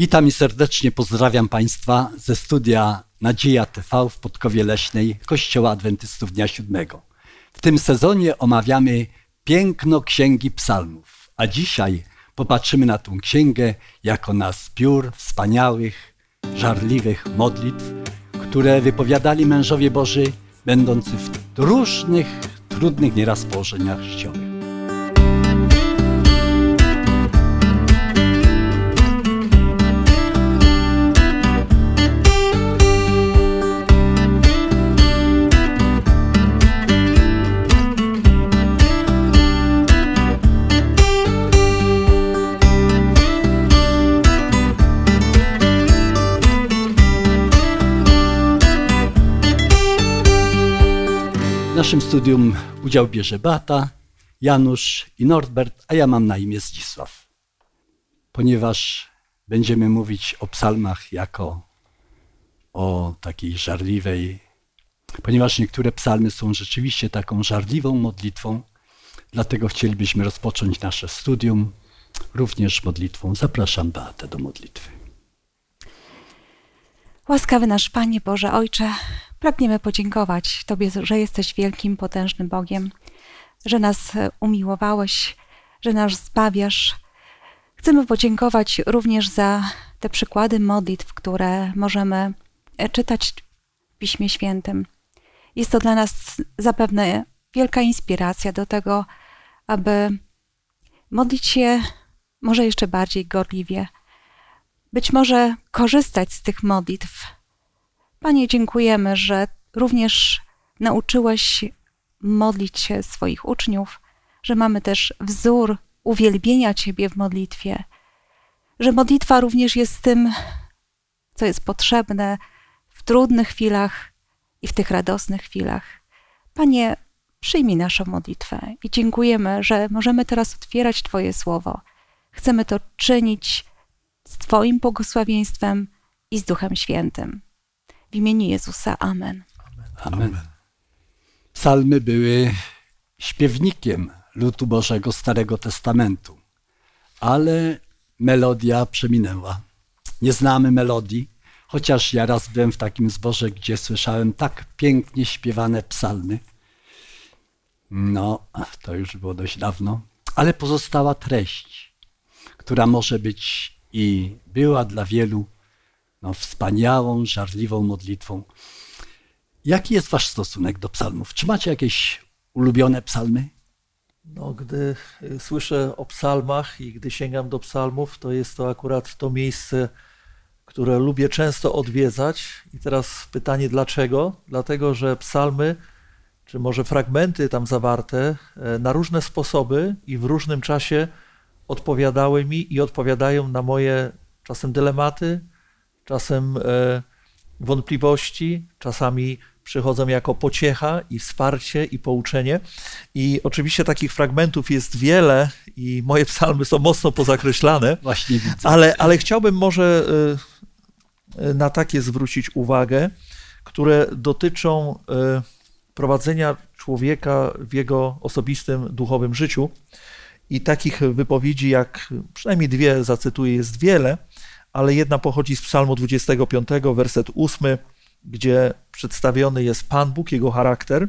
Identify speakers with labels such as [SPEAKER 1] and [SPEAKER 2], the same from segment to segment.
[SPEAKER 1] Witam i serdecznie pozdrawiam Państwa ze studia Nadzieja TV w Podkowie Leśnej Kościoła Adwentystów Dnia Siódmego. W tym sezonie omawiamy piękno Księgi Psalmów, a dzisiaj popatrzymy na tą księgę jako na zbiór wspaniałych, żarliwych modlitw, które wypowiadali mężowie Boży, będący w różnych, trudnych nieraz położeniach życiowych. Naszym studium udział bierze Bata, Janusz i Norbert, a ja mam na imię Zdzisław. Ponieważ będziemy mówić o psalmach jako o takiej żarliwej, ponieważ niektóre psalmy są rzeczywiście taką żarliwą modlitwą, dlatego chcielibyśmy rozpocząć nasze studium również modlitwą. Zapraszam Beatę do modlitwy.
[SPEAKER 2] Łaskawy nasz Panie Boże Ojcze, pragniemy podziękować Tobie, że jesteś wielkim, potężnym Bogiem, że nas umiłowałeś, że nas zbawiasz. Chcemy podziękować również za te przykłady modlitw, które możemy czytać w Piśmie Świętym. Jest to dla nas zapewne wielka inspiracja do tego, aby modlić się może jeszcze bardziej gorliwie, być może korzystać z tych modlitw. Panie, dziękujemy, że również nauczyłeś modlić się swoich uczniów, że mamy też wzór uwielbienia Ciebie w modlitwie, że modlitwa również jest tym, co jest potrzebne w trudnych chwilach i w tych radosnych chwilach. Panie, przyjmij naszą modlitwę i dziękujemy, że możemy teraz otwierać Twoje słowo. Chcemy to czynić z Twoim błogosławieństwem i z Duchem Świętym. W imieniu Jezusa. Amen.
[SPEAKER 1] Amen. Psalmy były śpiewnikiem ludu Bożego Starego Testamentu, ale melodia przeminęła. Nie znamy melodii, chociaż ja raz byłem w takim zborze, gdzie słyszałem tak pięknie śpiewane psalmy. No, to już było dość dawno, ale pozostała treść, która może być i była dla wielu no, wspaniałą, żarliwą modlitwą. Jaki jest wasz stosunek do psalmów? Czy macie jakieś ulubione psalmy?
[SPEAKER 3] No, gdy słyszę o psalmach i gdy sięgam do psalmów, to jest to akurat to miejsce, które lubię często odwiedzać. I teraz pytanie dlaczego? Dlatego, że psalmy, czy może fragmenty tam zawarte, na różne sposoby i w różnym czasie odpowiadały mi i odpowiadają na moje czasem dylematy, czasem wątpliwości, czasami przychodzą jako pociecha i wsparcie i pouczenie. I oczywiście takich fragmentów jest wiele i moje psalmy są mocno pozakreślane.
[SPEAKER 1] Właśnie widzę.
[SPEAKER 3] Ale, ale chciałbym może na takie zwrócić uwagę, które dotyczą prowadzenia człowieka w jego osobistym duchowym życiu. I takich wypowiedzi, jak przynajmniej dwie zacytuję, jest wiele, ale jedna pochodzi z Psalmu 25, werset 8, gdzie przedstawiony jest Pan Bóg, jego charakter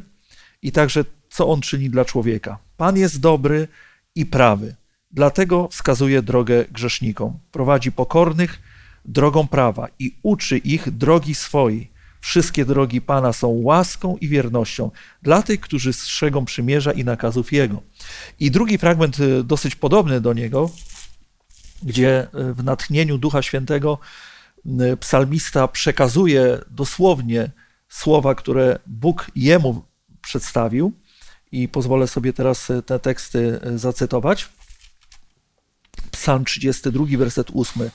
[SPEAKER 3] i także co on czyni dla człowieka. Pan jest dobry i prawy, dlatego wskazuje drogę grzesznikom. Prowadzi pokornych drogą prawa i uczy ich drogi swojej. Wszystkie drogi Pana są łaską i wiernością dla tych, którzy strzegą przymierza i nakazów Jego. I drugi fragment, dosyć podobny do niego, gdzie w natchnieniu Ducha Świętego psalmista przekazuje dosłownie słowa, które Bóg jemu przedstawił. I pozwolę sobie teraz te teksty zacytować. Psalm 32, werset 8.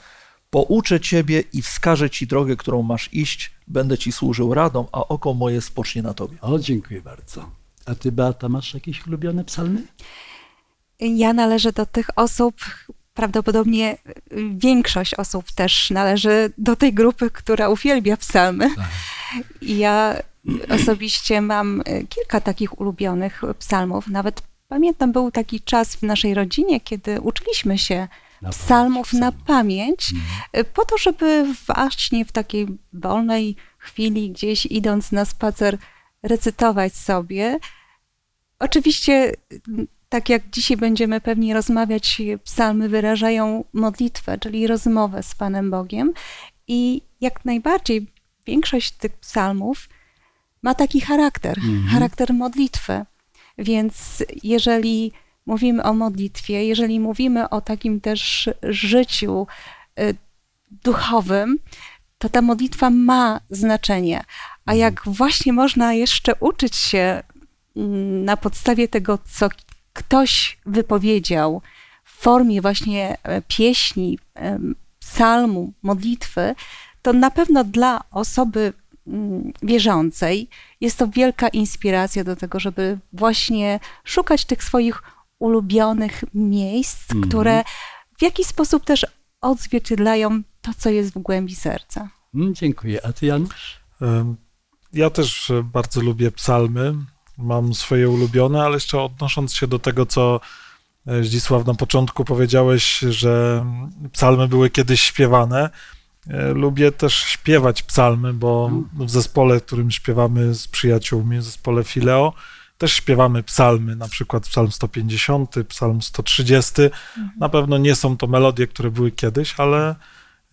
[SPEAKER 3] Pouczę ciebie i wskażę ci drogę, którą masz iść, będę ci służył radą, a oko moje spocznie na tobie.
[SPEAKER 1] O, dziękuję bardzo. A ty, Beata, masz jakieś ulubione psalmy?
[SPEAKER 2] Ja należę do tych osób, prawdopodobnie większość osób też należy do tej grupy, która uwielbia psalmy.
[SPEAKER 1] Tak.
[SPEAKER 2] Ja osobiście mam kilka takich ulubionych psalmów. Nawet pamiętam, był taki czas w naszej rodzinie, kiedy uczyliśmy się
[SPEAKER 1] Na
[SPEAKER 2] psalmów na
[SPEAKER 1] psalm.
[SPEAKER 2] pamięć, y, po to, żeby właśnie w takiej wolnej chwili, gdzieś idąc na spacer, recytować sobie. Oczywiście, y, tak jak dzisiaj będziemy pewnie rozmawiać, psalmy wyrażają modlitwę, czyli rozmowę z Panem Bogiem. I jak najbardziej większość tych psalmów ma taki charakter, charakter modlitwy. Więc jeżeli mówimy o modlitwie, jeżeli mówimy o takim też życiu y, duchowym, to ta modlitwa ma znaczenie. A jak właśnie można jeszcze uczyć się mm, na podstawie tego, co ktoś wypowiedział w formie właśnie e, pieśni, psalmu, modlitwy, to na pewno dla osoby mm, wierzącej jest to wielka inspiracja do tego, żeby właśnie szukać tych swoich ulubionych miejsc,
[SPEAKER 1] Mhm.
[SPEAKER 2] które w jakiś sposób też odzwierciedlają to, co jest w głębi serca.
[SPEAKER 1] Mm, dziękuję. A ty, Janusz?
[SPEAKER 4] Ja też bardzo lubię psalmy. Mam swoje ulubione, ale jeszcze odnosząc się do tego, co e, Zdzisław na początku powiedziałeś, że psalmy były kiedyś śpiewane. E, Lubię też śpiewać psalmy, bo w zespole, w którym śpiewamy z przyjaciółmi, w zespole Fileo, też śpiewamy psalmy, na przykład psalm 150, psalm 130. Na pewno nie są to melodie, które były kiedyś, ale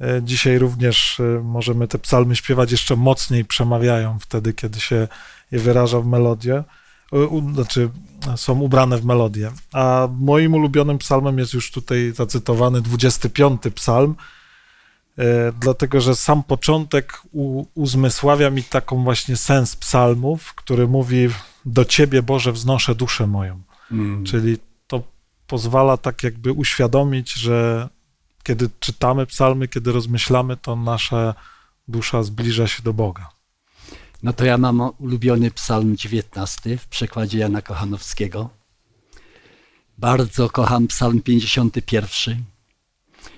[SPEAKER 4] e, dzisiaj również możemy te psalmy śpiewać jeszcze mocniej, przemawiają wtedy, kiedy się je wyraża w melodię, e, u, znaczy są ubrane w melodię. A moim ulubionym psalmem jest już tutaj zacytowany 25 psalm, e, dlatego że sam początek u, uzmysławia mi taką właśnie sens psalmów, który mówi do Ciebie, Boże, wznoszę duszę moją.
[SPEAKER 1] Mm.
[SPEAKER 4] Czyli to pozwala tak jakby uświadomić, że kiedy czytamy psalmy, kiedy rozmyślamy, to nasza dusza zbliża się do Boga.
[SPEAKER 1] No to ja mam ulubiony psalm 19 w przekładzie Jana Kochanowskiego. Bardzo kocham psalm 51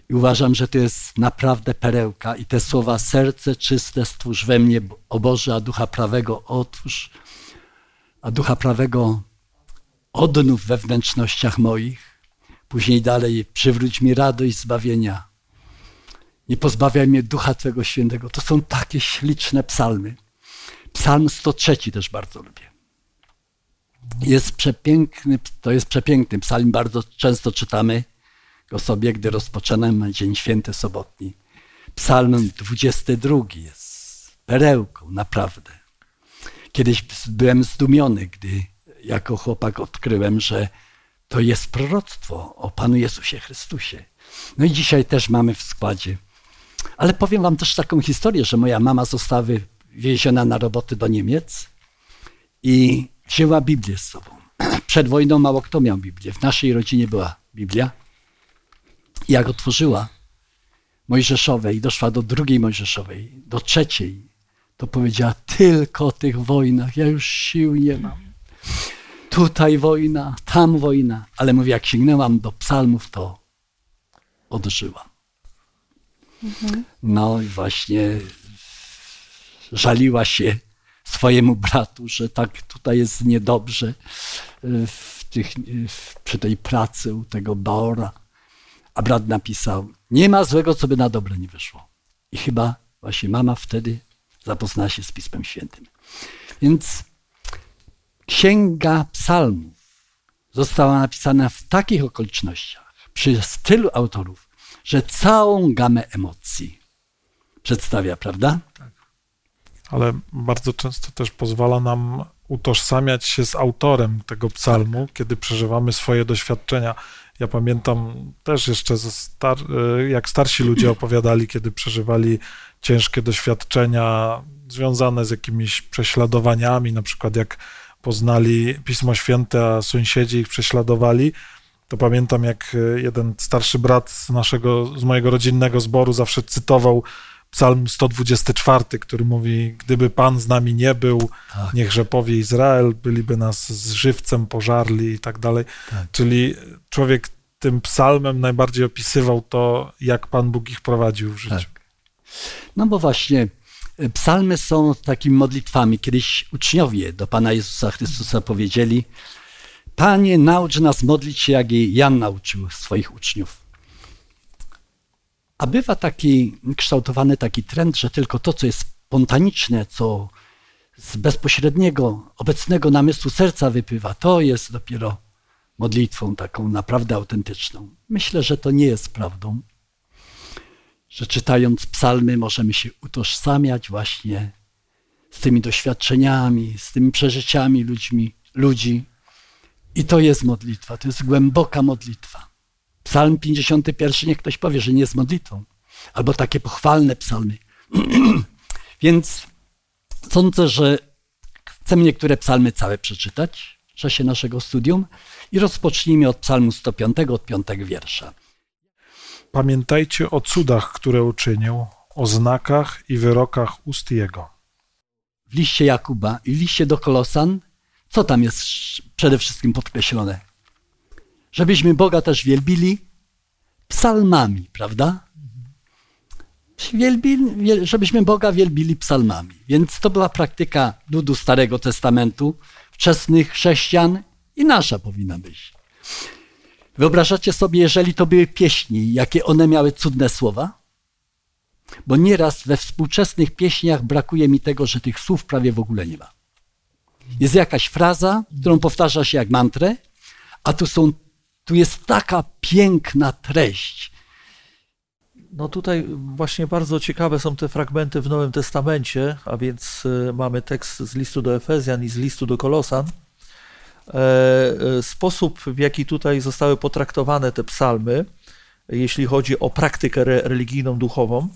[SPEAKER 1] i uważam, że to jest naprawdę perełka i te słowa serce czyste stwórz we mnie, o Boże, a ducha prawego otwórz, a ducha prawego odnów we wnętrznościach moich. Później dalej przywróć mi radość zbawienia. Nie pozbawiaj mnie ducha Twego świętego. To są takie śliczne psalmy. Psalm 103 też bardzo lubię. Jest przepiękny, to jest przepiękny psalm, bardzo często czytamy go sobie, gdy rozpoczynamy Dzień Święty Sobotni. Psalm 22 jest perełką, naprawdę. Kiedyś byłem zdumiony, gdy jako chłopak odkryłem, że to jest proroctwo o Panu Jezusie Chrystusie. No i dzisiaj też mamy w składzie. Ale powiem wam też taką historię, że moja mama została wywieziona na roboty do Niemiec i wzięła Biblię z sobą. Przed wojną mało kto miał Biblię. W naszej rodzinie była Biblia. I jak otworzyła Mojżeszowej, doszła do drugiej Mojżeszowej, do trzeciej, to powiedziała tylko o tych wojnach. Ja już sił nie mam. Tutaj wojna, tam wojna. Ale mówi, jak sięgnęłam do psalmów, to odżyłam. No i właśnie żaliła się swojemu bratu, że tak tutaj jest niedobrze y, w tych, y, w, przy tej pracy u tego Baora. A brat napisał, nie ma złego, co by na dobre nie wyszło. I chyba właśnie mama wtedy zapoznała się z Pismem Świętym. Więc Księga Psalmów została napisana w takich okolicznościach, przez tylu autorów, że całą gamę emocji przedstawia, prawda?
[SPEAKER 4] Ale bardzo często też pozwala nam utożsamiać się z autorem tego psalmu, kiedy przeżywamy swoje doświadczenia. Ja pamiętam też jeszcze, ze star- e, jak starsi ludzie opowiadali, kiedy przeżywali ciężkie doświadczenia związane z jakimiś prześladowaniami, na przykład jak poznali Pismo Święte, a sąsiedzi ich prześladowali, to pamiętam, jak e, jeden starszy brat z naszego, z mojego rodzinnego zboru zawsze cytował Psalm 124, który mówi: Gdyby Pan z nami nie był,
[SPEAKER 1] Tak.
[SPEAKER 4] niechże powie Izrael, byliby nas z żywcem pożarli i tak dalej.
[SPEAKER 1] Tak.
[SPEAKER 4] Czyli człowiek tym psalmem najbardziej opisywał to, jak Pan Bóg ich prowadził w życiu.
[SPEAKER 1] Tak. No bo właśnie y, psalmy są takimi modlitwami. Kiedyś uczniowie do Pana Jezusa Chrystusa powiedzieli: Panie, naucz nas modlić się, jak i Jan nauczył swoich uczniów. A bywa taki kształtowany taki trend, że tylko to, co jest spontaniczne, co z bezpośredniego, obecnego namysłu serca wypływa, to jest dopiero modlitwą taką naprawdę autentyczną. Myślę, że to nie jest prawdą, że czytając psalmy możemy się utożsamiać właśnie z tymi doświadczeniami, z tymi przeżyciami ludźmi, ludzi. I to jest modlitwa, to jest głęboka modlitwa. Psalm 51, niech ktoś powie, że nie jest modlitwą, albo takie pochwalne psalmy. Więc sądzę, że chcemy niektóre psalmy całe przeczytać w czasie naszego studium i rozpocznijmy od psalmu 105, od 5 wiersza.
[SPEAKER 4] Pamiętajcie o cudach, które uczynił, o znakach i wyrokach ust Jego.
[SPEAKER 1] W liście Jakuba i w liście do Kolosan, co tam jest przede wszystkim podkreślone? Żebyśmy Boga też wielbili psalmami, prawda? Żebyśmy Boga wielbili psalmami. Więc to była praktyka ludu Starego Testamentu, wczesnych chrześcijan i nasza powinna być. Wyobrażacie sobie, jeżeli to były pieśni, jakie one miały cudne słowa? Bo nieraz we współczesnych pieśniach brakuje mi tego, że tych słów prawie w ogóle nie ma. Jest jakaś fraza, którą powtarza się jak mantrę, a tu, są, tu jest taka piękna treść.
[SPEAKER 3] No tutaj właśnie bardzo ciekawe są te fragmenty w Nowym Testamencie, a więc y, mamy tekst z listu do Efezjan i z listu do Kolosan. E, e, sposób, w jaki tutaj zostały potraktowane te psalmy, jeśli chodzi o praktykę religijną, duchową,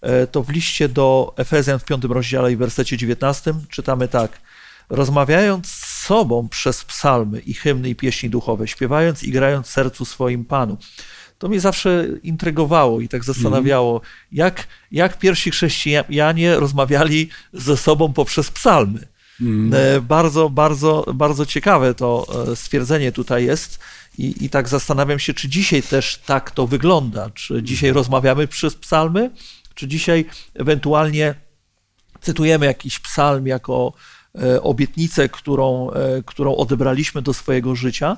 [SPEAKER 3] e, to w liście do Efezjan w 5 rozdziale i wersecie 19 czytamy tak. Rozmawiając sobą przez psalmy i hymny i pieśni duchowe, śpiewając i grając sercu swoim Panu. To mnie zawsze intrygowało i tak zastanawiało, mm. jak, jak pierwsi chrześcijanie rozmawiali ze sobą poprzez psalmy. Mm. Bardzo, bardzo, bardzo ciekawe to e, stwierdzenie tutaj jest. I, I tak zastanawiam się, czy dzisiaj też tak to wygląda. Czy dzisiaj mm. rozmawiamy przez psalmy, czy dzisiaj ewentualnie cytujemy jakiś psalm jako obietnicę, którą, którą odebraliśmy do swojego życia.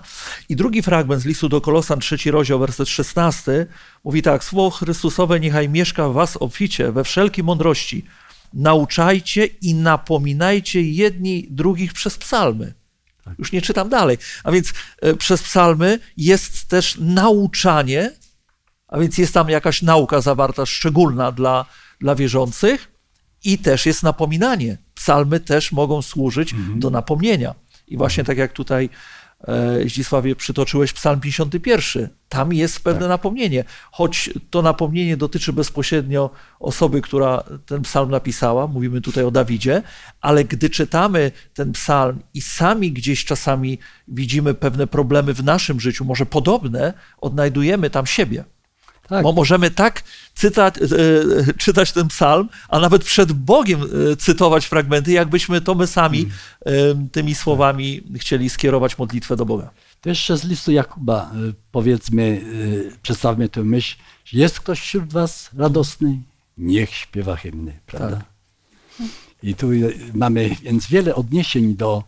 [SPEAKER 3] I drugi fragment z listu do Kolosan, trzeci rozdział, werset 16, mówi tak: Słowo Chrystusowe niechaj mieszka w was obficie, we wszelkiej mądrości, nauczajcie i napominajcie jedni drugich przez psalmy. Tak. Już nie czytam dalej. A więc e, przez psalmy jest też nauczanie, a więc jest tam jakaś nauka zawarta szczególna dla, dla wierzących i też jest napominanie. Psalmy też mogą służyć mhm. do napomnienia. I właśnie tak jak tutaj E, Zdzisławie, przytoczyłeś Psalm 51. Tam jest pewne tak. napomnienie, choć to napomnienie dotyczy bezpośrednio osoby, która ten psalm napisała, mówimy tutaj o Dawidzie, ale gdy czytamy ten psalm i sami gdzieś czasami widzimy pewne problemy w naszym życiu, może podobne, odnajdujemy tam siebie. Tak. Bo możemy tak cytać, e, czytać ten psalm, a nawet przed Bogiem e, cytować fragmenty, jakbyśmy to my sami mm. tymi słowami chcieli skierować modlitwę do Boga.
[SPEAKER 1] To jeszcze z listu Jakuba e, powiedzmy, przedstawmy tę myśl, jest ktoś wśród was radosny, niech śpiewa hymny, prawda? Tak. I tu mamy więc wiele odniesień do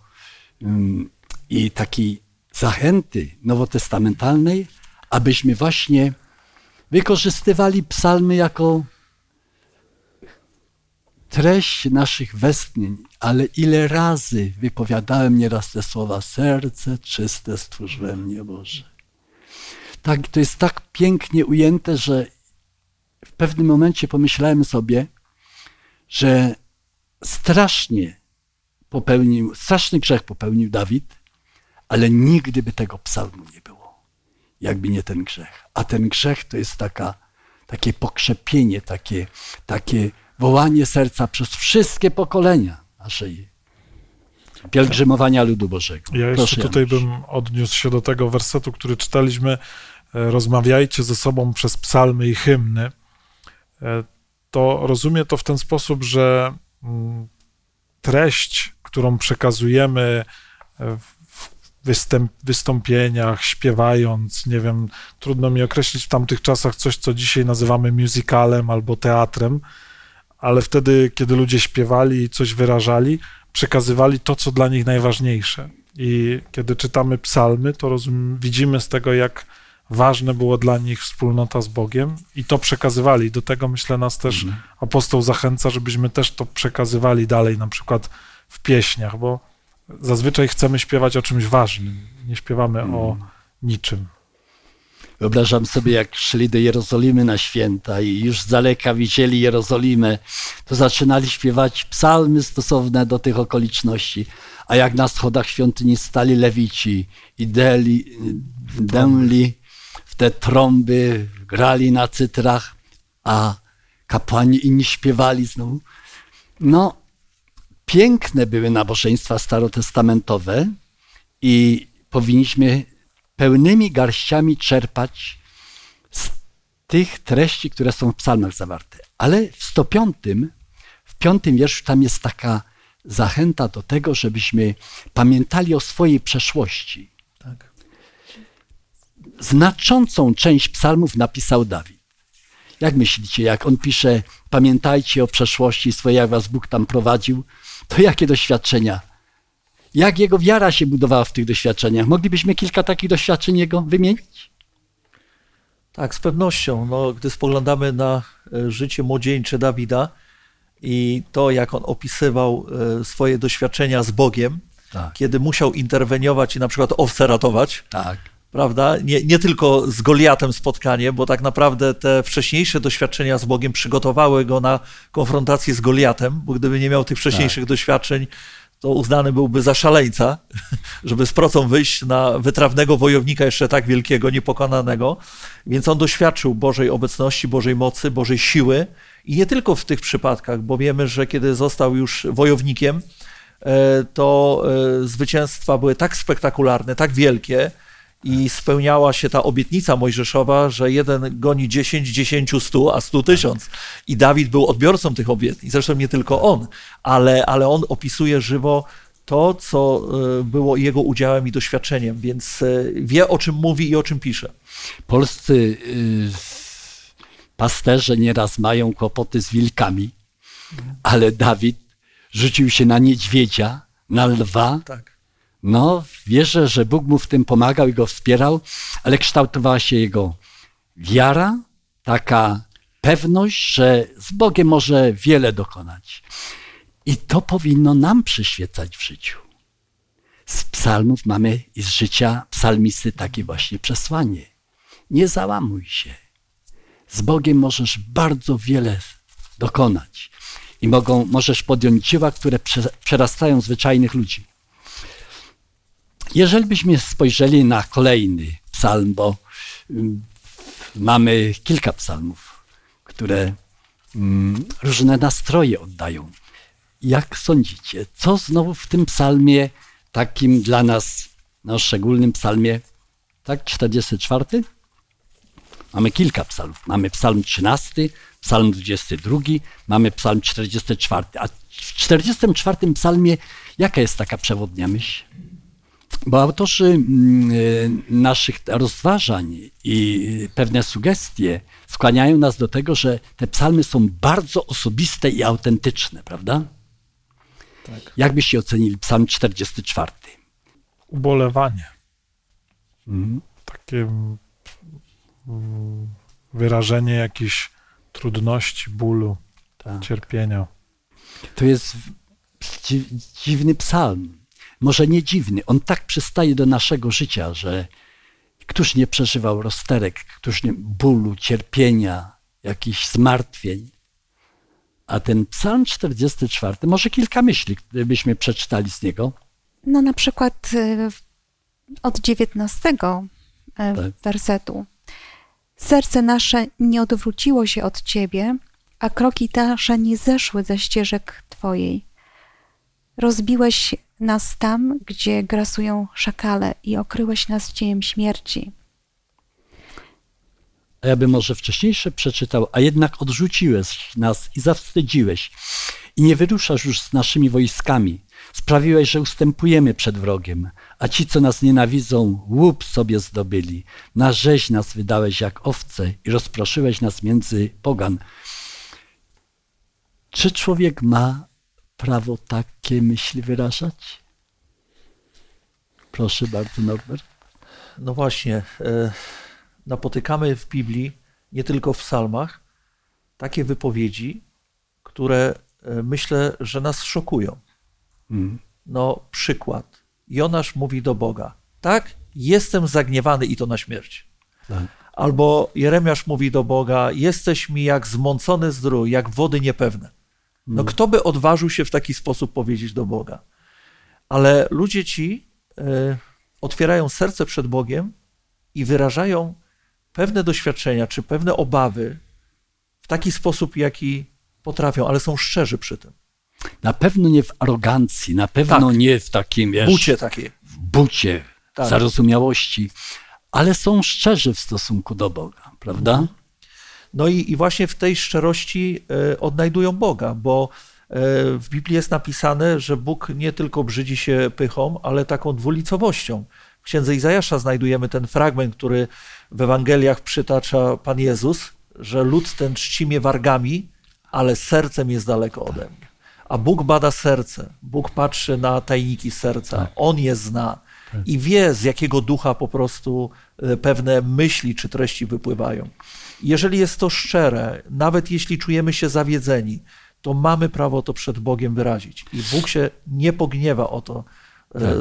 [SPEAKER 1] um, i takiej zachęty nowotestamentalnej, abyśmy właśnie wykorzystywali psalmy jako treść naszych westchnień, ale ile razy wypowiadałem nieraz te słowa serce czyste stwórz we mnie Boże. Tak, to jest tak pięknie ujęte, że w pewnym momencie pomyślałem sobie, że strasznie popełnił, straszny grzech popełnił Dawid, ale nigdy by tego psalmu nie było jakby nie ten grzech. A ten grzech to jest taka, takie pokrzepienie, takie, takie wołanie serca przez wszystkie pokolenia naszej pielgrzymowania ludu Bożego.
[SPEAKER 4] Ja jeszcze Proszę, tutaj Janusz. bym odniósł się do tego wersetu, który czytaliśmy. E, rozmawiajcie ze sobą przez psalmy i hymny. E, to rozumie to w ten sposób, że mm, treść, którą przekazujemy w występ, wystąpieniach, śpiewając, nie wiem, trudno mi określić w tamtych czasach coś, co dzisiaj nazywamy musicalem albo teatrem, ale wtedy, kiedy ludzie śpiewali i coś wyrażali, przekazywali to, co dla nich najważniejsze. I kiedy czytamy psalmy, to rozum, widzimy z tego, jak ważne było dla nich wspólnota z Bogiem i to przekazywali. Do tego myślę nas też
[SPEAKER 1] Mhm.
[SPEAKER 4] apostoł zachęca, żebyśmy też to przekazywali dalej, na przykład w pieśniach, bo zazwyczaj chcemy śpiewać o czymś ważnym, nie śpiewamy o
[SPEAKER 1] Mhm.
[SPEAKER 4] niczym.
[SPEAKER 1] Wyobrażam sobie, jak szli do Jerozolimy na święta i już z daleka widzieli Jerozolimę, to zaczynali śpiewać psalmy stosowne do tych okoliczności. A jak na schodach świątyni stali lewici i deli, dęli w te trąby, grali na cytrach, a kapłani inni śpiewali znowu. No, piękne były nabożeństwa starotestamentowe i powinniśmy pełnymi garściami czerpać z tych treści, które są w psalmach zawarte. Ale w 105, w piątym wierszu tam jest taka zachęta do tego, żebyśmy pamiętali o swojej przeszłości.
[SPEAKER 3] Tak.
[SPEAKER 1] Znaczącą część psalmów napisał Dawid. Jak myślicie, jak on pisze, pamiętajcie o przeszłości swojej, jak was Bóg tam prowadził, to jakie doświadczenia? Jak jego wiara się budowała w tych doświadczeniach? Moglibyśmy kilka takich doświadczeń jego wymienić?
[SPEAKER 3] Tak, z pewnością. No, gdy spoglądamy na e, życie młodzieńcze Dawida i to, jak on opisywał e, swoje doświadczenia z Bogiem,
[SPEAKER 1] Tak,
[SPEAKER 3] kiedy musiał interweniować i na przykład owce ratować,
[SPEAKER 1] tak.
[SPEAKER 3] Prawda? Nie, nie tylko z Goliatem spotkanie, bo tak naprawdę te wcześniejsze doświadczenia z Bogiem przygotowały go na konfrontację z Goliatem, bo gdyby nie miał tych wcześniejszych doświadczeń, to uznany byłby za szaleńca, żeby z procą wyjść na wytrawnego wojownika jeszcze tak wielkiego, niepokonanego. Więc on doświadczył Bożej obecności, Bożej mocy, Bożej siły i nie tylko w tych przypadkach, bo wiemy, że kiedy został już wojownikiem, e, to e, zwycięstwa były tak spektakularne, tak wielkie i spełniała się ta obietnica mojżeszowa, że jeden goni 10, 10, 100, a 100 tysiąc. I Dawid był odbiorcą tych obietnic. Zresztą nie tylko on, ale, ale on opisuje żywo to, co e, było jego udziałem i doświadczeniem, więc e, wie o czym mówi i o czym pisze.
[SPEAKER 1] Polscy y, pasterze nieraz mają kłopoty z wilkami, ale Dawid rzucił się na niedźwiedzia, na lwa.
[SPEAKER 3] Tak.
[SPEAKER 1] No, wierzę, że Bóg mu w tym pomagał i go wspierał, ale kształtowała się jego wiara, taka pewność, że z Bogiem może wiele dokonać. I to powinno nam przyświecać w życiu. Z psalmów mamy i z życia psalmisty takie właśnie przesłanie. Nie załamuj się. Z Bogiem możesz bardzo wiele dokonać. I mogą, możesz podjąć dzieła, które prze- przerastają zwyczajnych ludzi. Jeżeli byśmy spojrzeli na kolejny psalm, bo mm, mamy kilka psalmów, które mm, różne nastroje oddają. Jak sądzicie, co znowu w tym psalmie takim dla nas, no szczególnym psalmie, tak, 44? Mamy kilka psalmów. Mamy psalm 13, psalm 22, mamy psalm 44. A w 44 psalmie jaka jest taka przewodnia myśl? Bo autorzy mm, y, naszych rozważań i pewne sugestie skłaniają nas do tego, że te psalmy są bardzo osobiste i autentyczne, prawda?
[SPEAKER 3] Tak.
[SPEAKER 1] Jak byście ocenili psalm 44?
[SPEAKER 4] Ubolewanie.
[SPEAKER 1] Mhm.
[SPEAKER 4] Takie mm, wyrażenie jakichś trudności, bólu,
[SPEAKER 1] Tak.
[SPEAKER 4] cierpienia.
[SPEAKER 1] To jest dzi- dziwny psalm. Może nie dziwny, on tak przystaje do naszego życia, że któż nie przeżywał rozterek, któż nie bólu, cierpienia, jakichś zmartwień. A ten psalm 44, może kilka myśli, gdybyśmy przeczytali z niego.
[SPEAKER 2] No na przykład y, od 19 y,
[SPEAKER 1] Tak.
[SPEAKER 2] wersetu. Serce nasze nie odwróciło się od Ciebie, a kroki nasze nie zeszły ze ścieżek Twojej. Rozbiłeś nas tam, gdzie grasują szakale i okryłeś nas cieniem śmierci.
[SPEAKER 1] A ja bym może wcześniejsze przeczytał, a jednak odrzuciłeś nas i zawstydziłeś i nie wyruszasz już z naszymi wojskami. Sprawiłeś, że ustępujemy przed wrogiem, a ci, co nas nienawidzą, łup sobie zdobyli. Na rzeź nas wydałeś jak owce i rozproszyłeś nas między pogan. Czy człowiek ma prawo takie myśli wyrażać? Proszę bardzo, Norbert.
[SPEAKER 3] No właśnie. e, napotykamy w Biblii, nie tylko w psalmach, takie wypowiedzi, które e, myślę, że nas szokują.
[SPEAKER 1] Mm.
[SPEAKER 3] No, przykład. Jonasz mówi do Boga: Tak, jestem zagniewany i to na śmierć.
[SPEAKER 1] Tak.
[SPEAKER 3] Albo Jeremiasz mówi do Boga: Jesteś mi jak zmącony zdrój, jak wody niepewne. No, kto by odważył się w taki sposób powiedzieć do Boga? Ale ludzie ci e, otwierają serce przed Bogiem i wyrażają pewne doświadczenia czy pewne obawy w taki sposób, jaki potrafią, ale są szczerzy przy tym.
[SPEAKER 1] Na pewno nie w arogancji, na pewno
[SPEAKER 3] Tak.
[SPEAKER 1] nie w takim, wiesz,
[SPEAKER 3] Bucie takie.
[SPEAKER 1] w bucie,
[SPEAKER 3] Tak.
[SPEAKER 1] zarozumiałości, ale są szczerzy w stosunku do Boga, prawda?
[SPEAKER 3] No i, i właśnie w tej szczerości e, odnajdują Boga, bo e, w Biblii jest napisane, że Bóg nie tylko brzydzi się pychą, ale taką dwulicowością. W księdze Izajasza znajdujemy ten fragment, który w Ewangeliach przytacza Pan Jezus, że lud ten czci mnie wargami, ale sercem jest daleko ode mnie. A Bóg bada serce, Bóg patrzy na tajniki serca, On je zna i wie, z jakiego ducha po prostu e, pewne myśli czy treści wypływają. Jeżeli jest to szczere, nawet jeśli czujemy się zawiedzeni, to mamy prawo to przed Bogiem wyrazić. I Bóg się nie pogniewa o to e,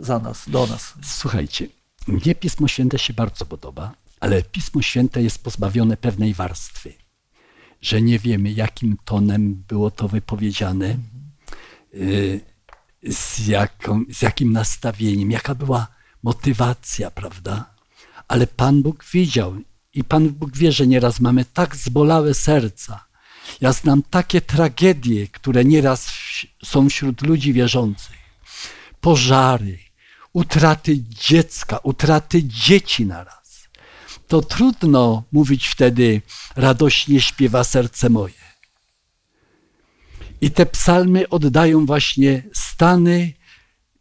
[SPEAKER 3] za nas, do nas.
[SPEAKER 1] Słuchajcie, mnie Pismo Święte się bardzo podoba, ale Pismo Święte jest pozbawione pewnej warstwy, że nie wiemy, jakim tonem było to wypowiedziane, y, z, jaką, z jakim nastawieniem, jaka była motywacja, prawda? Ale Pan Bóg widział i Pan Bóg wie, że nieraz mamy tak zbolałe serca. Ja znam takie tragedie, które nieraz są wśród ludzi wierzących pożary, utraty dziecka, utraty dzieci naraz. To trudno mówić wtedy radośnie śpiewa serce moje. I te psalmy oddają właśnie stany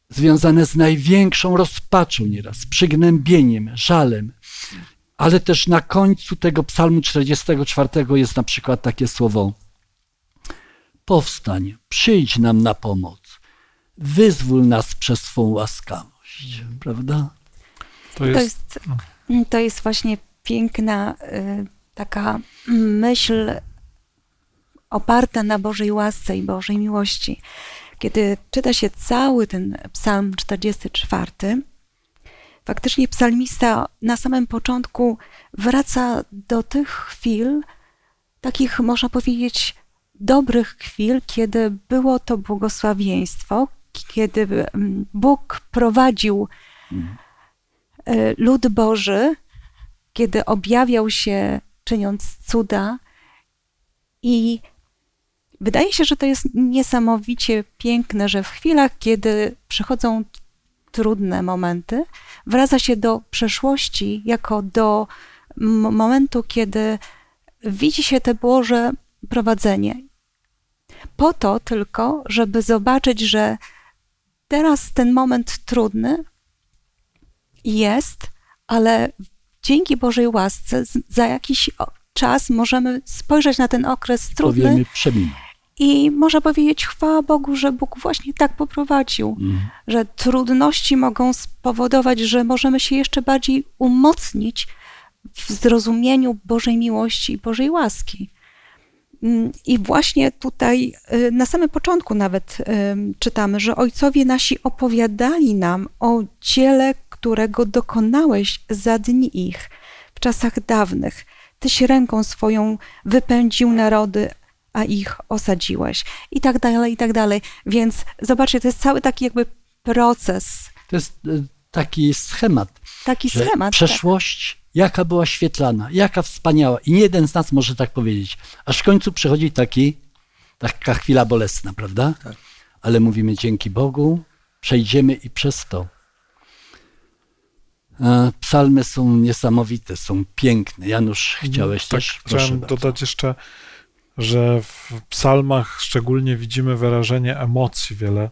[SPEAKER 1] związane z największą rozpaczą nieraz, przygnębieniem, żalem. Ale też na końcu tego psalmu 44 jest na przykład takie słowo Powstań, przyjdź nam na pomoc wyzwól nas przez swą łaskawość, prawda?
[SPEAKER 4] To
[SPEAKER 2] To
[SPEAKER 4] jest,
[SPEAKER 2] jest, to jest właśnie piękna y, taka myśl oparta na Bożej łasce i Bożej miłości. Kiedy czyta się cały ten psalm 44, faktycznie psalmista na samym początku wraca do tych chwil, takich można powiedzieć dobrych chwil, kiedy było to błogosławieństwo, kiedy mm, Bóg prowadził e, lud Boży, kiedy objawiał się czyniąc cuda. I wydaje się, że to jest niesamowicie piękne, że w chwilach, kiedy przychodzą trudne momenty, wraca się do przeszłości jako do momentu, kiedy widzi się te Boże prowadzenie. Po to tylko, żeby zobaczyć, że teraz ten moment trudny jest, ale dzięki Bożej łasce za jakiś czas możemy spojrzeć na ten okres trudny
[SPEAKER 1] Powiemy, przeminął.
[SPEAKER 2] I można powiedzieć chwała Bogu, że Bóg właśnie tak poprowadził, że trudności mogą spowodować, że możemy się jeszcze bardziej umocnić w zrozumieniu Bożej miłości i Bożej łaski. Mm, I właśnie tutaj y, na samym początku nawet czytamy, że ojcowie nasi opowiadali nam o dziele, którego dokonałeś za dni ich w czasach dawnych. Tyś ręką swoją wypędził narody, a ich osadziłeś. I tak dalej, i tak dalej. Więc zobaczcie, to jest cały taki jakby proces,
[SPEAKER 1] To jest e, taki schemat,
[SPEAKER 2] taki schemat. tak.
[SPEAKER 1] przeszłość, jaka była świetlana, jaka wspaniała. I nie jeden z nas może tak powiedzieć. Aż w końcu przychodzi taki, taka chwila bolesna, prawda?
[SPEAKER 3] Tak.
[SPEAKER 1] Ale mówimy dzięki Bogu, przejdziemy i przez to. E, Psalmy są niesamowite, są piękne. Janusz, chciałeś
[SPEAKER 4] tak,
[SPEAKER 1] też? Proszę
[SPEAKER 4] chciałem
[SPEAKER 1] bardzo.
[SPEAKER 4] dodać jeszcze, że w psalmach szczególnie widzimy wyrażenie emocji wiele.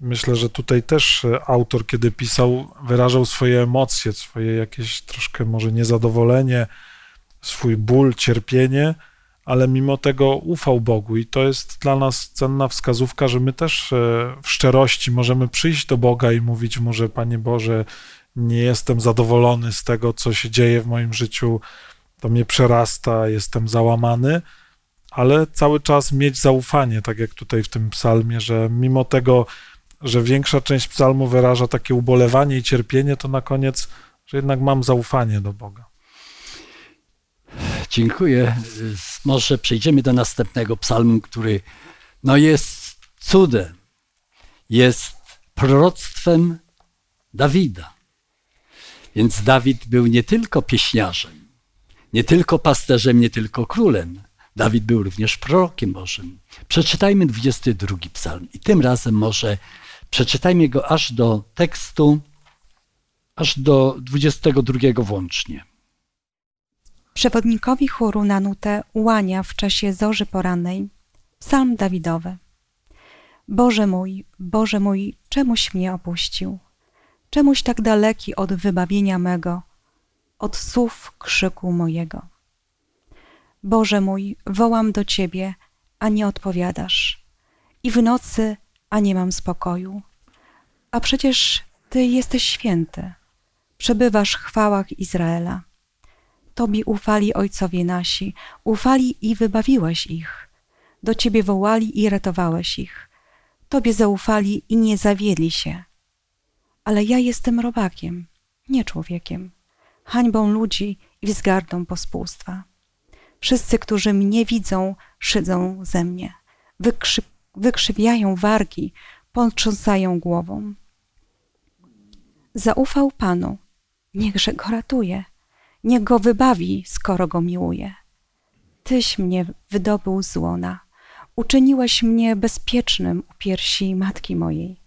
[SPEAKER 4] Myślę, że tutaj też e, autor, kiedy pisał, wyrażał swoje emocje, swoje jakieś troszkę może niezadowolenie, swój ból, cierpienie, ale mimo tego ufał Bogu i to jest dla nas cenna wskazówka, że my też e, w szczerości możemy przyjść do Boga i mówić mu, że Panie Boże, nie jestem zadowolony z tego, co się dzieje w moim życiu, to mnie przerasta, jestem załamany, ale cały czas mieć zaufanie, tak jak tutaj w tym psalmie, że mimo tego, że większa część psalmu wyraża takie ubolewanie i cierpienie, to na koniec, że jednak mam zaufanie do Boga.
[SPEAKER 1] Dziękuję. Może przejdziemy do następnego psalmu, który no jest cudem, jest proroctwem Dawida. Więc Dawid był nie tylko pieśniarzem, nie tylko pasterzem, nie tylko królem. Dawid był również prorokiem Bożym. Przeczytajmy 22 psalm i tym razem może przeczytajmy go aż do tekstu, aż do 22 włącznie.
[SPEAKER 2] Przewodnikowi chóru na nutę łania w czasie zorzy porannej psalm Dawidowy. Boże mój, Boże mój, czemuś mnie opuścił? Czemuś tak daleki od wybawienia mego, od słów krzyku mojego? Boże mój, wołam do Ciebie, a nie odpowiadasz, i w nocy, a nie mam spokoju. A przecież Ty jesteś święty, przebywasz w chwałach Izraela. Tobie ufali ojcowie nasi, ufali i wybawiłeś ich. Do Ciebie wołali i ratowałeś ich. Tobie zaufali i nie zawiedli się. Ale ja jestem robakiem, nie człowiekiem, hańbą ludzi i wzgardą pospólstwa. Wszyscy, którzy mnie widzą, szydzą ze mnie. Wykrzy wykrzywiają wargi, potrząsają głową. Zaufał Panu, niechże go ratuje, niech go wybawi, skoro go miłuje. Tyś mnie wydobył z łona, uczyniłeś mnie bezpiecznym u piersi matki mojej.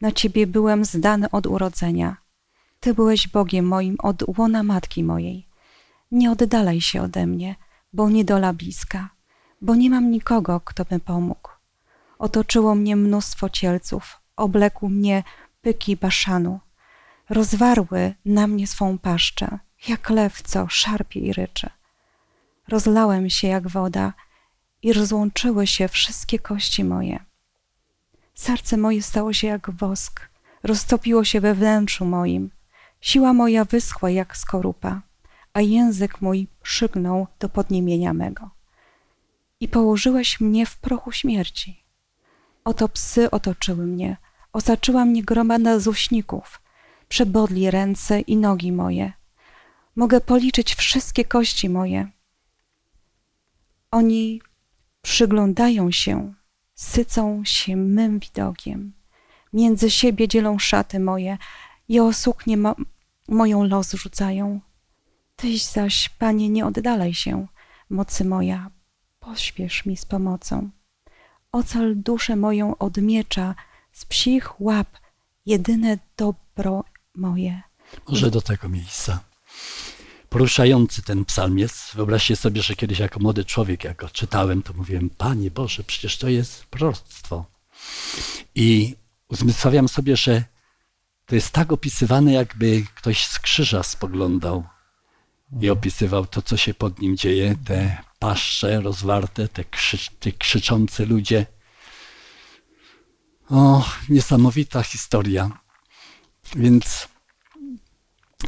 [SPEAKER 2] Na Ciebie byłem zdany od urodzenia. Ty byłeś Bogiem moim od łona matki mojej. Nie oddalaj się ode mnie, bo niedola bliska, bo nie mam nikogo, kto by pomógł. Otoczyło mnie mnóstwo cielców, oblekł mnie pyki baszanu. Rozwarły na mnie swą paszczę, jak lew, co szarpie i ryczy. Rozlałem się jak woda i rozłączyły się wszystkie kości moje. Serce moje stało się jak wosk, roztopiło się we wnętrzu moim. Siła moja wyschła jak skorupa, a język mój szygnął do podniemienia mego. I położyłeś mnie w prochu śmierci. Oto psy otoczyły mnie, osaczyła mnie gromada zuśników, przebodli ręce i nogi moje. Mogę policzyć wszystkie kości moje. Oni przyglądają się, sycą się mym widokiem. Między siebie dzielą szaty moje i o suknię mo moją los rzucają. Tyś zaś, Panie, nie oddalaj się, mocy moja, pośpiesz mi z pomocą. Ocal duszę moją od miecza, z psich łap, jedyne dobro moje.
[SPEAKER 1] Może do tego miejsca. Poruszający ten psalm jest. Wyobraźcie sobie, że kiedyś jako młody człowiek, jak go czytałem, to mówiłem, Panie Boże, przecież to jest proroctwo. I uzmysławiam sobie, że to jest tak opisywane, jakby ktoś z krzyża spoglądał i opisywał to, co się pod nim dzieje, te paszcze rozwarte, te, krzycz, te krzyczące ludzie. O, niesamowita historia. Więc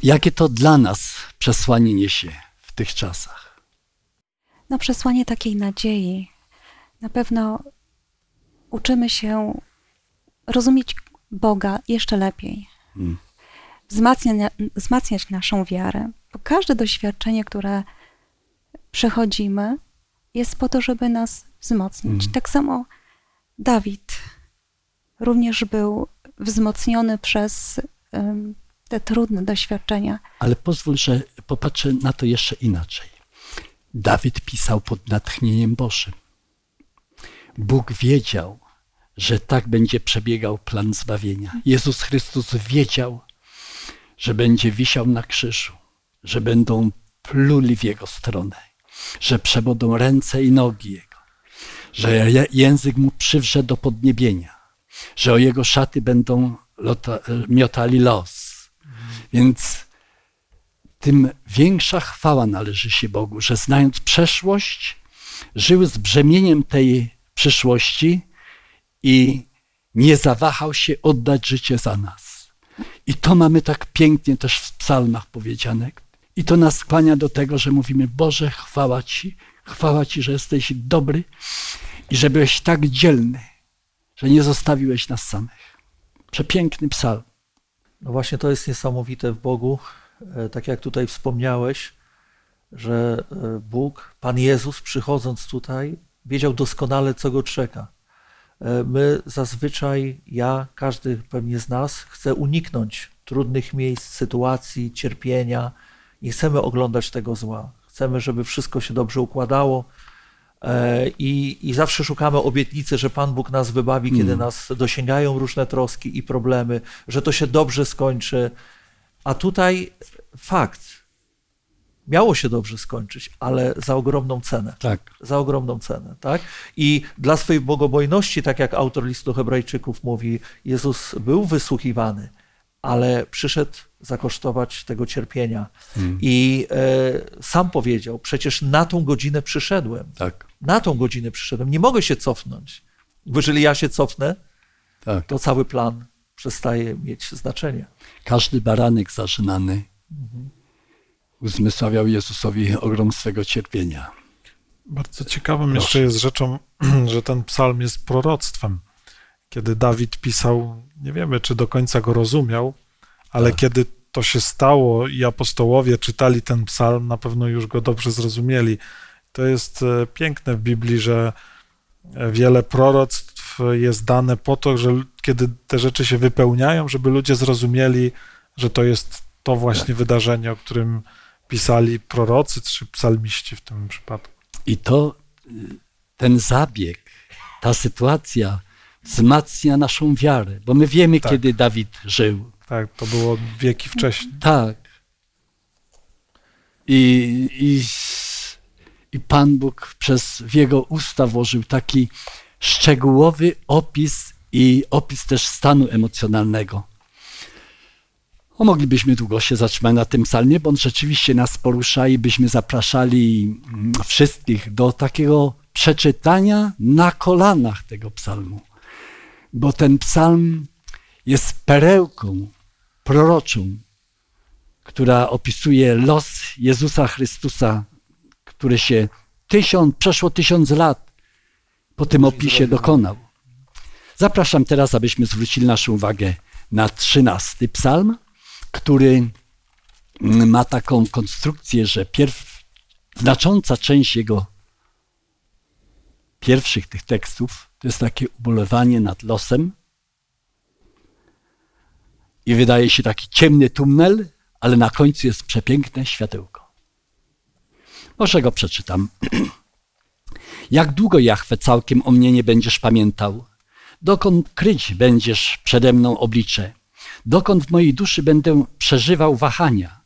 [SPEAKER 1] jakie to dla nas przesłanie niesie w tych czasach?
[SPEAKER 2] No, przesłanie takiej nadziei. Na pewno uczymy się rozumieć Boga jeszcze lepiej. Hmm. Wzmacnia, wzmacniać naszą wiarę. Bo każde doświadczenie, które przechodzimy, jest po to, żeby nas wzmocnić. Hmm. Tak samo Dawid również był wzmocniony przez um, te trudne doświadczenia.
[SPEAKER 1] Ale pozwól, że popatrzę na to jeszcze inaczej. Dawid pisał pod natchnieniem Bożym. Bóg wiedział, że tak będzie przebiegał plan zbawienia. Jezus Chrystus wiedział, że będzie wisiał na krzyżu, że będą pluli w Jego stronę, że przebodą ręce i nogi Jego, że język mu przywrze do podniebienia, że o Jego szaty będą lota, miotali los. Więc tym większa chwała należy się Bogu, że znając przeszłość, żył z brzemieniem tej przyszłości i nie zawahał się oddać życie za nas. I to mamy tak pięknie też w psalmach powiedziane. I to nas skłania do tego, że mówimy: Boże, chwała Ci, chwała Ci, że jesteś dobry i że byłeś tak dzielny, że nie zostawiłeś nas samych. Przepiękny psalm.
[SPEAKER 3] No właśnie to jest niesamowite w Bogu, e, tak jak tutaj wspomniałeś, że e, Bóg, Pan Jezus, przychodząc tutaj, wiedział doskonale, co go czeka. E, my zazwyczaj, ja, każdy pewnie z nas, chce uniknąć trudnych miejsc, sytuacji, cierpienia. Nie chcemy oglądać tego zła. Chcemy, żeby wszystko się dobrze układało. I, I zawsze szukamy obietnicy, że Pan Bóg nas wybawi, kiedy
[SPEAKER 1] Mm.
[SPEAKER 3] nas dosięgają różne troski i problemy, że to się dobrze skończy. A tutaj fakt. Miało się dobrze skończyć, ale za ogromną cenę.
[SPEAKER 1] Tak.
[SPEAKER 3] Za ogromną cenę, tak? I dla swojej bogobojności, tak jak autor listu do Hebrajczyków mówi, Jezus był wysłuchiwany, ale przyszedł zakosztować tego cierpienia.
[SPEAKER 1] Mm.
[SPEAKER 3] I e, sam powiedział: Przecież na tą godzinę przyszedłem.
[SPEAKER 1] Tak.
[SPEAKER 3] Na tą godzinę przyszedłem. Nie mogę się cofnąć. Bo jeżeli ja się cofnę,
[SPEAKER 1] Tak.
[SPEAKER 3] to cały plan przestaje mieć znaczenie.
[SPEAKER 1] Każdy baranek zażynany uzmysławiał Jezusowi ogrom swego cierpienia.
[SPEAKER 4] Bardzo ciekawym jeszcze jest rzeczą, że ten psalm jest proroctwem. Kiedy Dawid pisał, nie wiemy, czy do końca go rozumiał, ale
[SPEAKER 1] Tak.
[SPEAKER 4] kiedy to się stało i apostołowie czytali ten psalm, na pewno już go dobrze zrozumieli. To jest e, piękne w Biblii, że e, wiele proroctw jest dane po to, że kiedy te rzeczy się wypełniają, żeby ludzie zrozumieli, że to jest to właśnie wydarzenie, o którym pisali prorocy czy psalmiści w tym przypadku.
[SPEAKER 1] I to, y, ten zabieg, ta sytuacja wzmacnia naszą wiarę, bo my wiemy,
[SPEAKER 4] Tak.
[SPEAKER 1] kiedy Dawid żył.
[SPEAKER 4] Tak, to było wieki wcześniej.
[SPEAKER 1] Tak. I, i, I Pan Bóg przez w jego usta włożył taki szczegółowy opis i opis też stanu emocjonalnego. O, moglibyśmy długo się zatrzymać na tym psalmie, bo on rzeczywiście nas porusza i byśmy zapraszali wszystkich do takiego przeczytania na kolanach tego psalmu. Bo ten psalm jest perełką proroczą, która opisuje los Jezusa Chrystusa, który się tysiąc, przeszło tysiąc lat po tym opisie dokonał. Zapraszam teraz, abyśmy zwrócili naszą uwagę na trzynasty psalm, który ma taką konstrukcję, że pierw, znacząca część jego pierwszych tych tekstów to jest takie ubolewanie nad losem, i wydaje się taki ciemny tunel, ale na końcu jest przepiękne światełko. Może go przeczytam. Jak długo, Jachwę, całkiem o mnie nie będziesz pamiętał? Dokąd kryć będziesz przede mną oblicze? Dokąd w mojej duszy będę przeżywał wahania,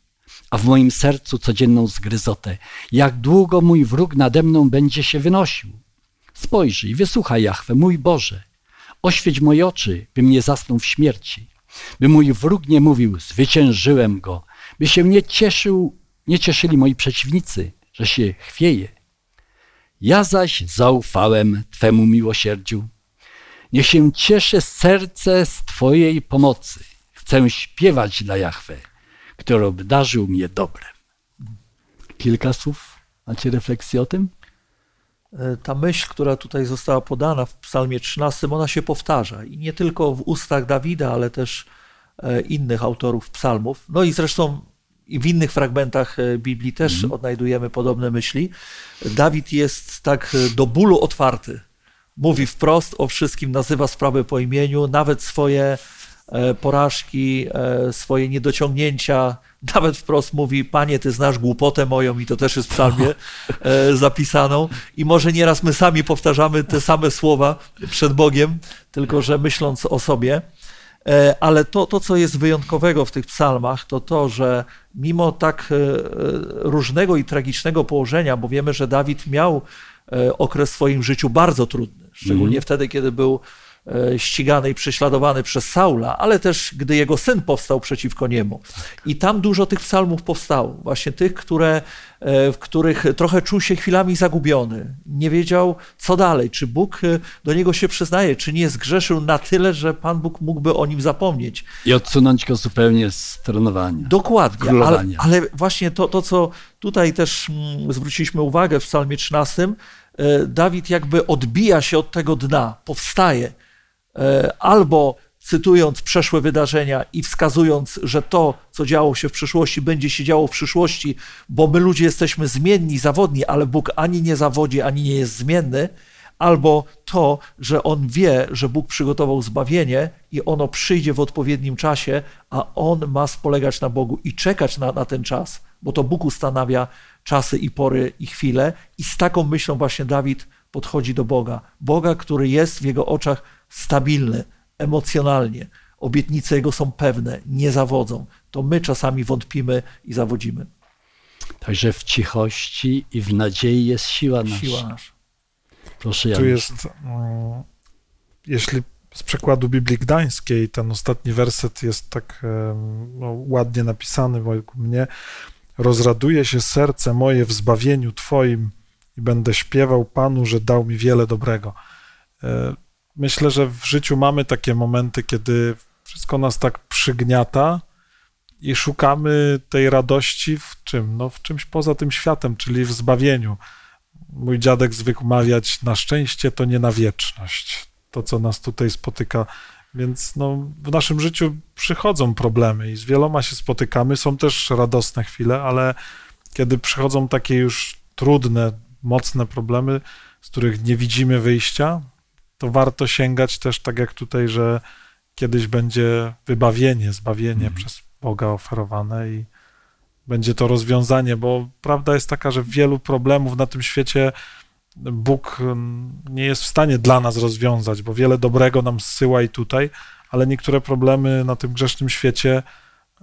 [SPEAKER 1] a w moim sercu codzienną zgryzotę? Jak długo mój wróg nade mną będzie się wynosił? Spojrzyj, wysłuchaj, Jachwę, mój Boże. Oświeć moje oczy, bym nie zasnął w śmierci by mój wróg nie mówił, zwyciężyłem go, by się nie cieszył, nie cieszyli moi przeciwnicy, że się chwieje. Ja zaś zaufałem Twemu miłosierdziu. Niech się cieszy serce z Twojej pomocy. Chcę śpiewać dla Jahwe, który obdarzył mnie dobrem. Kilka słów. Macie refleksję o tym?
[SPEAKER 3] E, Ta myśl, która tutaj została podana w Psalmie 13, ona się powtarza i nie tylko w ustach Dawida, ale też e, innych autorów psalmów. No i zresztą i w innych fragmentach e, Biblii też odnajdujemy podobne myśli. Dawid jest tak do bólu otwarty. Mówi wprost o wszystkim, nazywa sprawę po imieniu, nawet swoje porażki, e, swoje niedociągnięcia, nawet wprost mówi, panie, ty znasz głupotę moją i to też jest w psalmie e, zapisaną. I może nieraz my sami powtarzamy te same słowa przed Bogiem, tylko że myśląc o sobie. E, Ale to, to, co jest wyjątkowego w tych psalmach, to to, że mimo tak e, różnego i tragicznego położenia, bo wiemy, że Dawid miał e, okres w swoim życiu bardzo trudny, szczególnie wtedy, kiedy był e, ścigany i prześladowany przez Saula, ale też gdy jego syn powstał przeciwko niemu. I tam dużo tych psalmów powstało, właśnie tych, które, e, w których trochę czuł się chwilami zagubiony. Nie wiedział, co dalej, czy Bóg e, do niego się przyznaje, czy nie zgrzeszył na tyle, że Pan Bóg mógłby o nim zapomnieć.
[SPEAKER 1] I odsunąć go zupełnie z tronowania.
[SPEAKER 3] Dokładnie, ale, ale, właśnie to, to, co tutaj też mm, zwróciliśmy uwagę w psalmie 13, Dawid jakby odbija się od tego dna, powstaje E, albo cytując przeszłe wydarzenia i wskazując, że to, co działo się w przeszłości, będzie się działo w przyszłości, bo my ludzie jesteśmy zmienni, zawodni, ale Bóg ani nie zawodzi, ani nie jest zmienny, albo to, że on wie, że Bóg przygotował zbawienie i ono przyjdzie w odpowiednim czasie, a on ma spolegać na Bogu i czekać na, na ten czas, bo to Bóg ustanawia czasy i pory i chwile. I z taką myślą właśnie Dawid podchodzi do Boga. Boga, który jest w jego oczach stabilny emocjonalnie, obietnice Jego są pewne, nie zawodzą, to my czasami wątpimy i zawodzimy.
[SPEAKER 1] Także w cichości i w nadziei jest siła nasza. Siła nasza. Proszę Janusz.
[SPEAKER 4] Tu jest, mm, jeśli z przekładu Biblii Gdańskiej ten ostatni werset jest tak no, ładnie napisany według mnie. Rozraduje się serce moje w zbawieniu Twoim i będę śpiewał Panu, że dał mi wiele dobrego. Myślę, że w życiu mamy takie momenty, kiedy wszystko nas tak przygniata i szukamy tej radości w czym? No, w czymś poza tym światem, czyli w zbawieniu. Mój dziadek zwykł mawiać, na szczęście to nie na wieczność. To, co nas tutaj spotyka. Więc no, w naszym życiu przychodzą problemy i z wieloma się spotykamy. Są też radosne chwile, ale kiedy przychodzą takie już trudne, mocne problemy, z których nie widzimy wyjścia, to warto sięgać też, tak jak tutaj, że kiedyś będzie wybawienie, zbawienie mhm. przez Boga oferowane i będzie to rozwiązanie, bo prawda jest taka, że wielu problemów na tym świecie Bóg mm, nie jest w stanie dla nas rozwiązać, bo wiele dobrego nam zsyła i tutaj, ale niektóre problemy na tym grzesznym świecie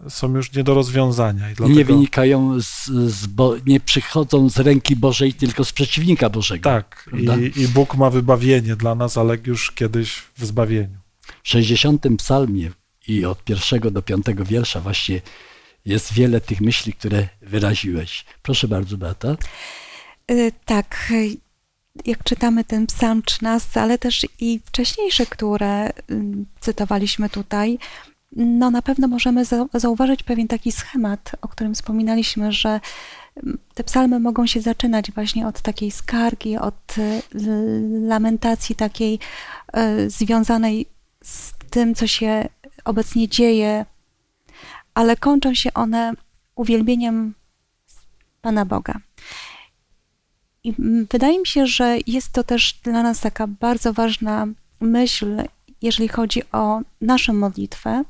[SPEAKER 4] są już nie do rozwiązania.
[SPEAKER 1] I dlatego... Nie wynikają, z, z bo, nie przychodzą z ręki Bożej, tylko z przeciwnika Bożego.
[SPEAKER 4] Tak, I, i Bóg ma wybawienie dla nas, ale już kiedyś w zbawieniu.
[SPEAKER 1] W 60 psalmie i od pierwszego do piątego wiersza właśnie jest wiele tych myśli, które wyraziłeś. Proszę bardzo, Beata.
[SPEAKER 2] Y, tak, jak czytamy ten psalm 13, ale też i wcześniejsze, które y, cytowaliśmy tutaj, no na pewno możemy zauważyć pewien taki schemat, o którym wspominaliśmy, że mm, te psalmy mogą się zaczynać właśnie od takiej skargi, od y, lamentacji takiej y, związanej z tym, co się obecnie dzieje, ale kończą się one uwielbieniem Pana Boga. I mm, wydaje mi się, że jest to też dla nas taka bardzo ważna myśl, jeżeli chodzi o naszą modlitwę,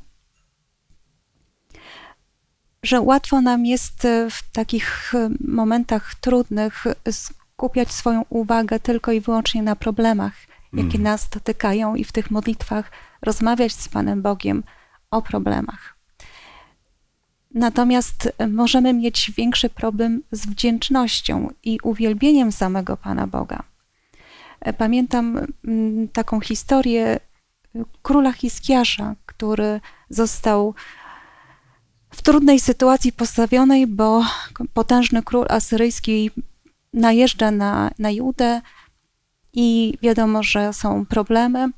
[SPEAKER 2] że łatwo nam jest e, w takich e, momentach trudnych skupiać swoją uwagę tylko i wyłącznie na problemach, jakie mm. nas dotykają, i w tych modlitwach rozmawiać z Panem Bogiem o problemach. Natomiast możemy mieć większy problem z wdzięcznością i uwielbieniem samego Pana Boga. E, pamiętam mm, taką historię króla Hiskiasza, który został w trudnej sytuacji postawionej, bo potężny król asyryjski najeżdża na, na Judę i wiadomo, że są problemy.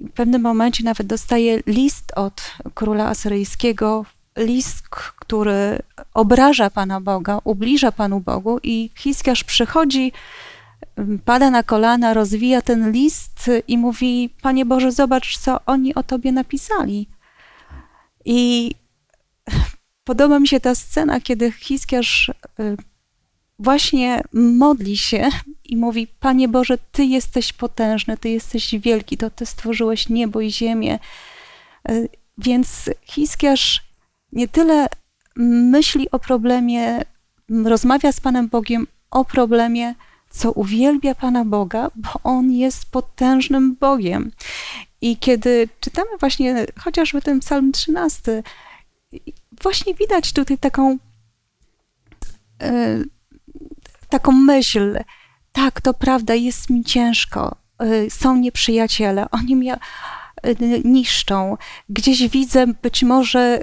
[SPEAKER 2] W pewnym momencie nawet dostaje list od króla asyryjskiego, list, który obraża Pana Boga, ubliża Panu Bogu i Hiskiarz przychodzi, pada na kolana, rozwija ten list i mówi, Panie Boże, zobacz, co oni o Tobie napisali. I podoba mi się ta scena, kiedy Hiskiarz y, właśnie modli się i mówi: Panie Boże, Ty jesteś potężny, Ty jesteś wielki, to Ty stworzyłeś niebo i ziemię. Y, więc Hiskiarz nie tyle myśli o problemie, rozmawia z Panem Bogiem o problemie, co uwielbia Pana Boga, bo On jest potężnym Bogiem. I kiedy czytamy właśnie chociażby ten psalm 13, właśnie widać tutaj taką, e, taką myśl. Tak, to prawda, jest mi ciężko. y, są nieprzyjaciele, oni mnie y, niszczą. Gdzieś widzę być może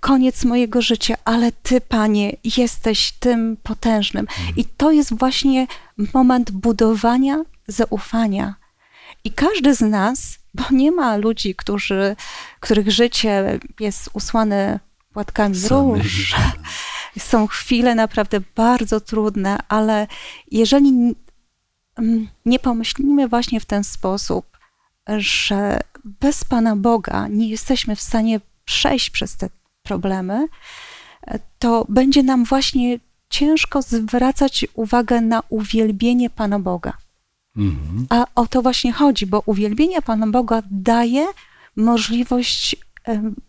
[SPEAKER 2] koniec mojego życia, ale Ty, Panie, jesteś tym potężnym. I to jest właśnie moment budowania zaufania. I każdy z nas, bo nie ma ludzi, którzy, których życie jest usłane płatkami róż. Są chwile naprawdę bardzo trudne, ale jeżeli nie pomyślimy właśnie w ten sposób, że bez Pana Boga nie jesteśmy w stanie przejść przez te problemy, to będzie nam właśnie ciężko zwracać uwagę na uwielbienie Pana Boga. Mhm. A o to właśnie chodzi, bo uwielbienie Pana Boga daje możliwość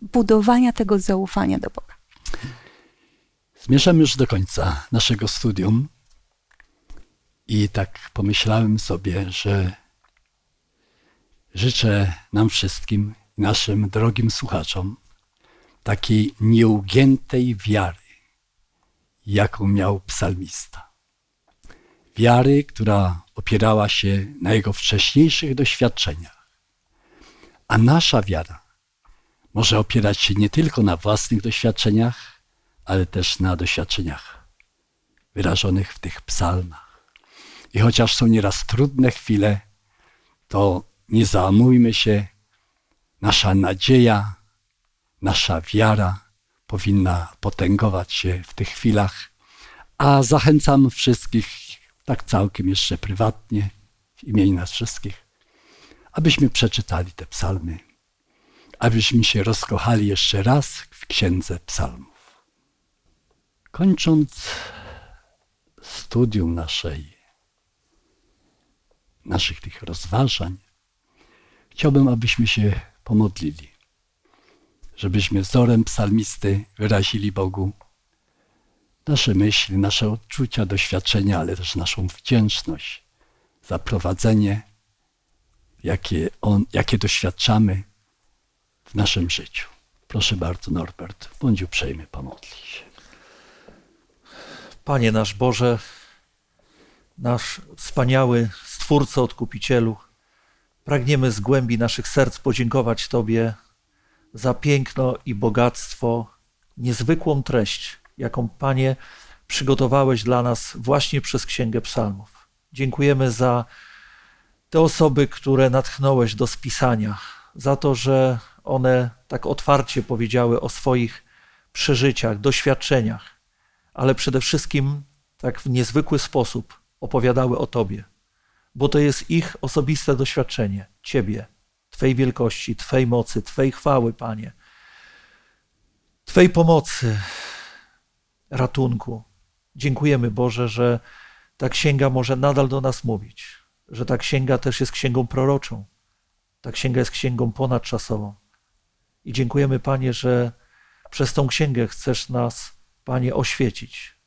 [SPEAKER 2] budowania tego zaufania do Boga.
[SPEAKER 1] Zmierzamy już do końca naszego studium i tak pomyślałem sobie, że życzę nam wszystkim, naszym drogim słuchaczom, takiej nieugiętej wiary, jaką miał psalmista. Wiary, która opierała się na jego wcześniejszych doświadczeniach. A nasza wiara może opierać się nie tylko na własnych doświadczeniach, ale też na doświadczeniach wyrażonych w tych psalmach. I chociaż są nieraz trudne chwile, to nie załamujmy się. Nasza nadzieja, nasza wiara powinna potęgować się w tych chwilach. A zachęcam wszystkich, tak całkiem jeszcze prywatnie, w imieniu nas wszystkich, abyśmy przeczytali te psalmy abyśmy się rozkochali jeszcze raz w Księdze Psalmów. Kończąc studium naszej, naszych tych rozważań, chciałbym, abyśmy się pomodlili, żebyśmy wzorem psalmisty wyrazili Bogu nasze myśli, nasze odczucia, doświadczenia, ale też naszą wdzięczność za prowadzenie, jakie, on, jakie doświadczamy w naszym życiu. Proszę bardzo, Norbert, bądź uprzejmy, pomodlić się.
[SPEAKER 3] Panie nasz Boże, nasz wspaniały Stwórco, Odkupicielu, pragniemy z głębi naszych serc podziękować Tobie za piękno i bogactwo, niezwykłą treść, jaką Panie przygotowałeś dla nas właśnie przez Księgę Psalmów. Dziękujemy za te osoby, które natchnąłeś do spisania, za to, że one tak otwarcie powiedziały o swoich przeżyciach, doświadczeniach, ale przede wszystkim tak w niezwykły sposób opowiadały o Tobie, bo to jest ich osobiste doświadczenie Ciebie, Twej wielkości, Twej mocy, Twej chwały, Panie, Twej pomocy, ratunku. Dziękujemy, Boże, że ta księga może nadal do nas mówić, że ta księga też jest księgą proroczą. Ta księga jest księgą ponadczasową. I dziękujemy, Panie, że przez tą księgę chcesz nas, Panie, oświecić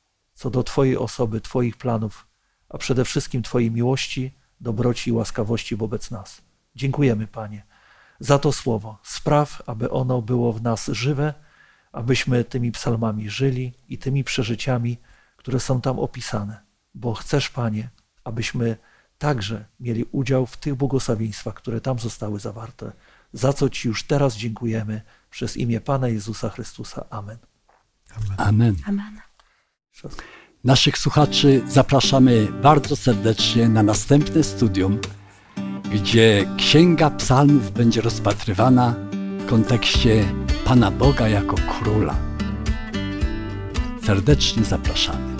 [SPEAKER 3] co do Twojej osoby, Twoich planów, a przede wszystkim Twojej miłości, dobroci i łaskawości wobec nas. Dziękujemy, Panie, za to słowo. Spraw, aby ono było w nas żywe, abyśmy tymi psalmami żyli i tymi przeżyciami, które są tam opisane. Bo chcesz, Panie, abyśmy także mieli udział w tych błogosławieństwach, które tam zostały zawarte za co Ci już teraz dziękujemy przez imię Pana Jezusa Chrystusa. Amen.
[SPEAKER 1] Amen. Amen. Naszych słuchaczy zapraszamy bardzo serdecznie na następne studium, gdzie Księga Psalmów będzie rozpatrywana w kontekście Pana Boga jako Króla. Serdecznie zapraszamy.